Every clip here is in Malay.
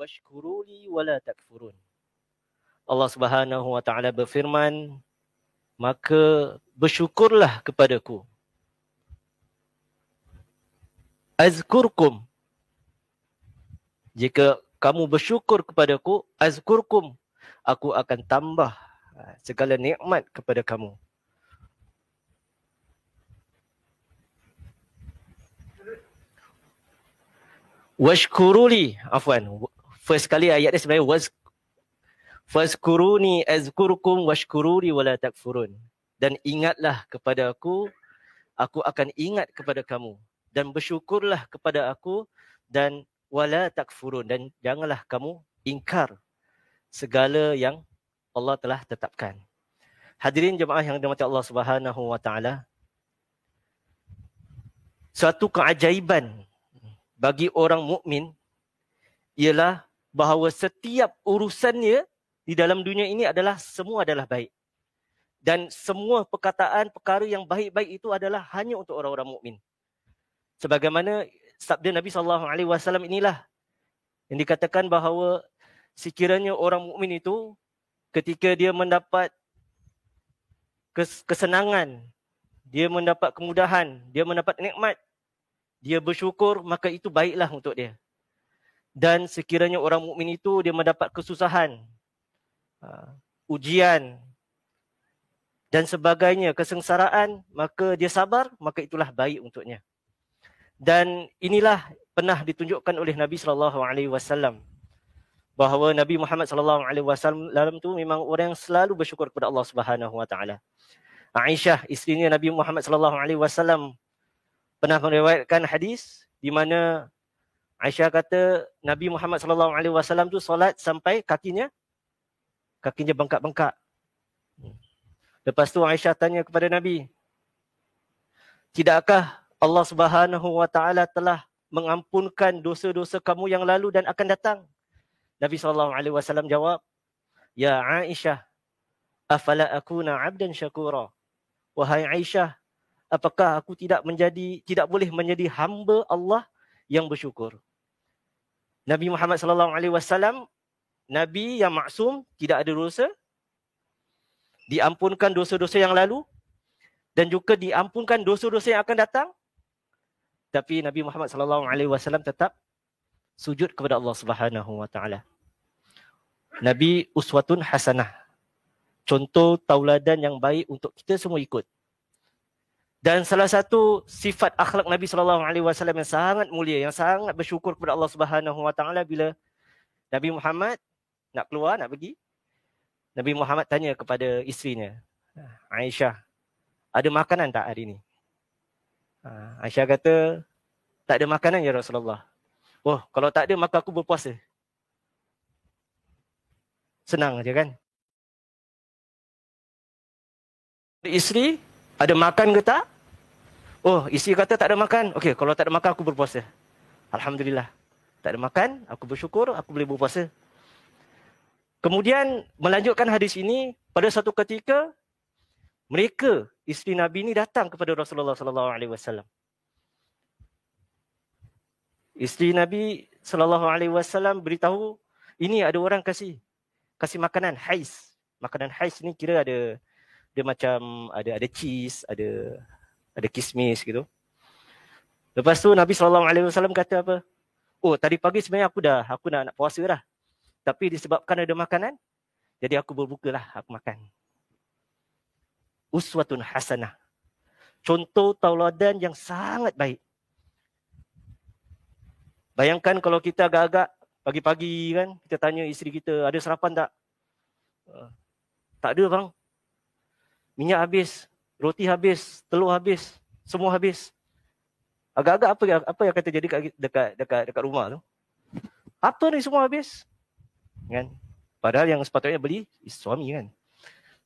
washkuruli wala takfurun. Allah Subhanahu wa taala berfirman, maka bersyukurlah kepadaku. Azkurkum. Jika kamu bersyukur kepadaku, azkurkum. Aku akan tambah ha, segala nikmat kepada kamu. Washkuruli, afwan. First kali ayat dia sebenarnya was Fazkuruni azkurkum washkururi wala takfurun. Dan ingatlah kepada aku, aku akan ingat kepada kamu. Dan bersyukurlah kepada aku dan wala takfurun. Dan janganlah kamu ingkar segala yang Allah telah tetapkan. Hadirin jemaah yang dirahmati Allah Subhanahu wa taala. Suatu keajaiban bagi orang mukmin ialah bahawa setiap urusannya di dalam dunia ini adalah semua adalah baik. Dan semua perkataan perkara yang baik-baik itu adalah hanya untuk orang-orang mukmin. Sebagaimana sabda Nabi sallallahu alaihi wasallam inilah yang dikatakan bahawa sekiranya orang mukmin itu ketika dia mendapat kesenangan, dia mendapat kemudahan, dia mendapat nikmat, dia bersyukur maka itu baiklah untuk dia. Dan sekiranya orang mukmin itu dia mendapat kesusahan, uh, ujian dan sebagainya, kesengsaraan, maka dia sabar, maka itulah baik untuknya. Dan inilah pernah ditunjukkan oleh Nabi sallallahu alaihi wasallam bahawa Nabi Muhammad sallallahu alaihi wasallam dalam tu memang orang yang selalu bersyukur kepada Allah Subhanahu wa taala. Aisyah isterinya Nabi Muhammad sallallahu alaihi wasallam pernah meriwayatkan hadis di mana Aisyah kata Nabi Muhammad sallallahu alaihi wasallam tu solat sampai kakinya kakinya bengkak-bengkak. Lepas tu Aisyah tanya kepada Nabi, "Tidakkah Allah Subhanahu wa taala telah mengampunkan dosa-dosa kamu yang lalu dan akan datang?" Nabi sallallahu alaihi wasallam jawab, "Ya Aisyah, afala akuna 'abdan syakura?" Wahai Aisyah, apakah aku tidak menjadi tidak boleh menjadi hamba Allah yang bersyukur? Nabi Muhammad sallallahu alaihi wasallam nabi yang maksum, tidak ada dosa. Diampunkan dosa-dosa yang lalu dan juga diampunkan dosa-dosa yang akan datang. Tapi Nabi Muhammad sallallahu alaihi wasallam tetap sujud kepada Allah Subhanahu wa taala. Nabi uswatun hasanah. Contoh tauladan yang baik untuk kita semua ikut. Dan salah satu sifat akhlak Nabi sallallahu alaihi wasallam yang sangat mulia, yang sangat bersyukur kepada Allah Subhanahu wa taala bila Nabi Muhammad nak keluar, nak pergi. Nabi Muhammad tanya kepada isterinya, Aisyah, ada makanan tak hari ni? Ha, Aisyah kata, tak ada makanan ya Rasulullah. Oh, kalau tak ada maka aku berpuasa. Senang aja kan? Isteri, ada makan ke tak? Oh, isteri kata tak ada makan. Okey, kalau tak ada makan aku berpuasa. Alhamdulillah. Tak ada makan, aku bersyukur, aku boleh berpuasa. Kemudian melanjutkan hadis ini pada satu ketika mereka isteri Nabi ini datang kepada Rasulullah sallallahu alaihi wasallam. Isteri Nabi sallallahu alaihi wasallam beritahu ini ada orang kasih kasih makanan hais. Makanan hais ni kira ada dia macam ada ada cheese, ada ada kismis gitu. Lepas tu Nabi sallallahu alaihi wasallam kata apa? Oh, tadi pagi sebenarnya aku dah aku nak nak puasa dah. Tapi disebabkan ada makanan, jadi aku berbukalah aku makan. Uswatun hasanah. Contoh tauladan yang sangat baik. Bayangkan kalau kita agak-agak pagi-pagi kan, kita tanya isteri kita, ada sarapan tak? Uh, tak ada bang. Minyak habis, roti habis, telur habis, semua habis. Agak-agak apa apa yang akan terjadi dekat dekat dekat dekat rumah tu? Apa ni semua habis? kan padahal yang sepatutnya beli suami kan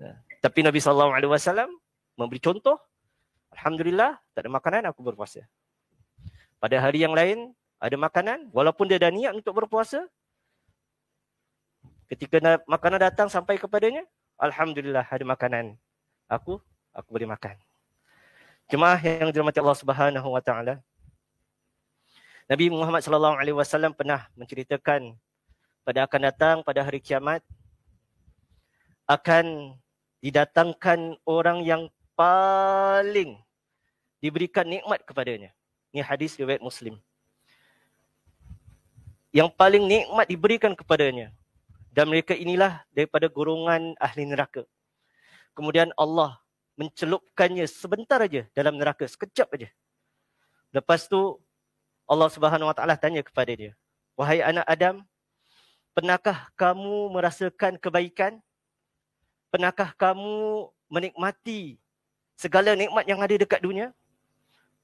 ya. tapi Nabi sallallahu alaihi wasallam memberi contoh alhamdulillah tak ada makanan aku berpuasa pada hari yang lain ada makanan walaupun dia dah niat untuk berpuasa ketika makanan datang sampai kepadanya alhamdulillah ada makanan aku aku boleh makan jemaah yang dirahmati Allah Subhanahu wa taala Nabi Muhammad sallallahu alaihi wasallam pernah menceritakan pada akan datang pada hari kiamat akan didatangkan orang yang paling diberikan nikmat kepadanya. Ini hadis riwayat Muslim. Yang paling nikmat diberikan kepadanya. Dan mereka inilah daripada golongan ahli neraka. Kemudian Allah mencelupkannya sebentar aja dalam neraka, sekejap aja. Lepas tu Allah Subhanahu Wa Taala tanya kepada dia, "Wahai anak Adam, pernahkah kamu merasakan kebaikan? Pernahkah kamu menikmati segala nikmat yang ada dekat dunia?"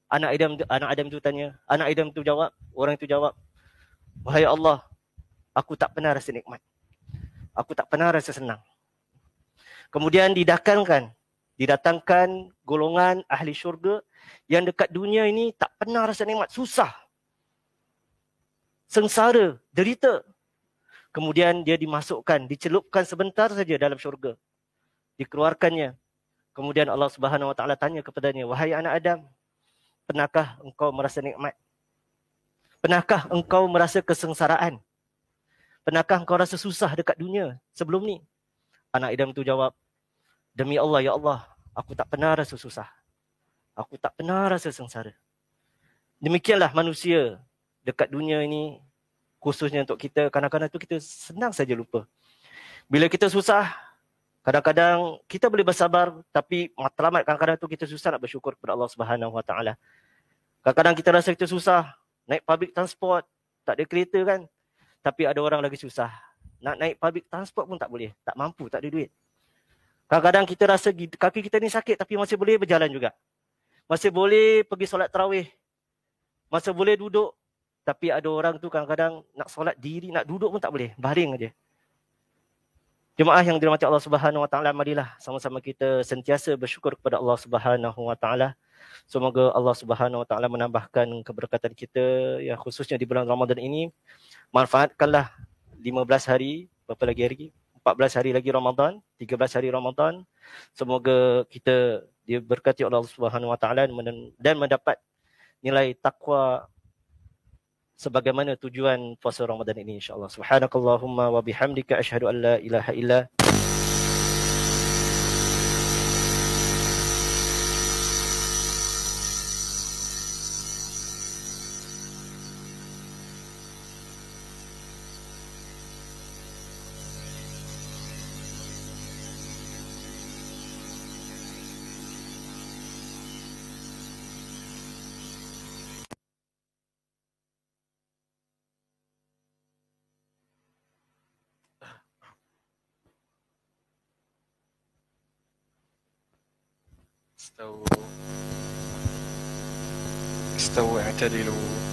Anak Adam anak Adam tu tanya, anak Adam tu jawab, orang tu jawab, "Wahai Allah, aku tak pernah rasa nikmat. Aku tak pernah rasa senang." Kemudian didatangkan didatangkan golongan ahli syurga yang dekat dunia ini tak pernah rasa nikmat, susah. Sengsara, derita. Kemudian dia dimasukkan, dicelupkan sebentar saja dalam syurga. Dikeluarkannya. Kemudian Allah Subhanahu Wa Taala tanya kepadanya, "Wahai anak Adam, pernahkah engkau merasa nikmat? Pernahkah engkau merasa kesengsaraan? Pernahkah engkau rasa susah dekat dunia sebelum ni?" Anak Adam tu jawab, Demi Allah, Ya Allah, aku tak pernah rasa susah. Aku tak pernah rasa sengsara. Demikianlah manusia dekat dunia ini, khususnya untuk kita, kadang-kadang tu kita senang saja lupa. Bila kita susah, kadang-kadang kita boleh bersabar, tapi matlamat kadang-kadang tu kita susah nak bersyukur kepada Allah Subhanahu Wa Taala. Kadang-kadang kita rasa kita susah, naik public transport, tak ada kereta kan. Tapi ada orang lagi susah. Nak naik public transport pun tak boleh. Tak mampu, tak ada duit. Kadang-kadang kita rasa kaki kita ni sakit tapi masih boleh berjalan juga. Masih boleh pergi solat tarawih. Masih boleh duduk. Tapi ada orang tu kadang-kadang nak solat diri, nak duduk pun tak boleh. Baring aja. Jemaah yang dirahmati Allah Subhanahu Wa Taala, marilah sama-sama kita sentiasa bersyukur kepada Allah Subhanahu Wa Taala. Semoga Allah Subhanahu Wa Taala menambahkan keberkatan kita yang khususnya di bulan Ramadan ini. Manfaatkanlah 15 hari, berapa lagi hari? 14 hari lagi Ramadan, 13 hari Ramadan. Semoga kita diberkati oleh Allah Subhanahu Wa Taala dan mendapat nilai takwa sebagaimana tujuan puasa Ramadan ini insya-Allah. Subhanakallahumma wa bihamdika asyhadu an la ilaha illa استووا. استووا اعتدلوا.